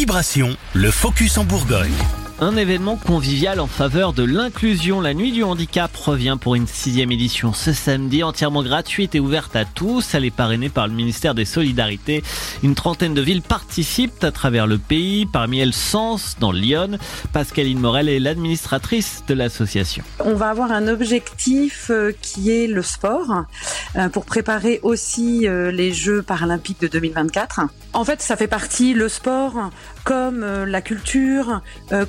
Vibration, le focus en Bourgogne. Un événement convivial en faveur de l'inclusion. La nuit du handicap revient pour une sixième édition ce samedi, entièrement gratuite et ouverte à tous. Elle est parrainée par le ministère des Solidarités. Une trentaine de villes participent à travers le pays, parmi elles Sens dans Lyon. Pascaline Morel est l'administratrice de l'association. On va avoir un objectif euh, qui est le sport euh, pour préparer aussi euh, les Jeux paralympiques de 2024. En fait, ça fait partie, le sport, comme la culture,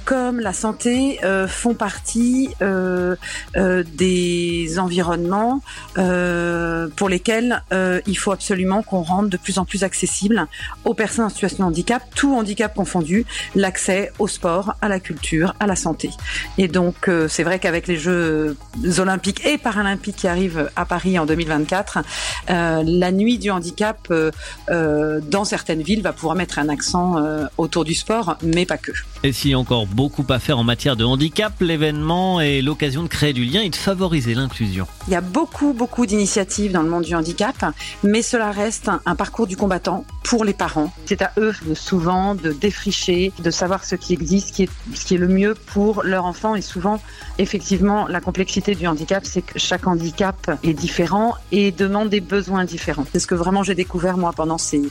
comme la santé euh, font partie euh, euh, des environnements pour lesquels il faut absolument qu'on rende de plus en plus accessible aux personnes en situation de handicap, tout handicap confondu, l'accès au sport, à la culture, à la santé. Et donc c'est vrai qu'avec les Jeux olympiques et paralympiques qui arrivent à Paris en 2024, la nuit du handicap dans certaines villes va pouvoir mettre un accent autour du sport, mais pas que. Et a encore beaucoup à faire en matière de handicap. L'événement est l'occasion de créer du lien et de favoriser l'inclusion. Il y a beaucoup, beaucoup d'initiatives dans le monde du handicap, mais cela reste un, parcours du combattant pour les parents. C'est à eux souvent de défricher, de savoir ce qui existe, ce qui est, ce qui est le mieux pour leur enfant. Et souvent, effectivement, la complexité du handicap, c'est que chaque handicap est différent et demande des besoins différents. C'est ce que vraiment j'ai découvert moi pendant ces,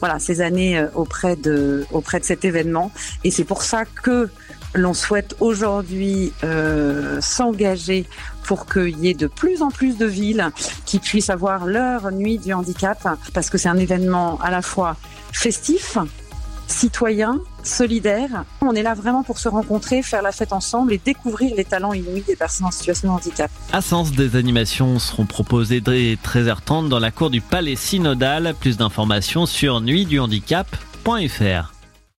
voilà, ces années euh, auprès de, auprès de cet événement. Et c'est pour ça que l'on souhaite aujourd'hui euh, s'engager pour qu'il y ait de plus en plus de villes qui puissent avoir leur nuit du handicap, parce que c'est un événement à la fois festif, citoyen, solidaire. On est là vraiment pour se rencontrer, faire la fête ensemble et découvrir les talents inouïs des personnes en situation de handicap. À Sens, des animations seront proposées dès 13h30 dans la cour du Palais Synodal. Plus d'informations sur nuitduhandicap.fr.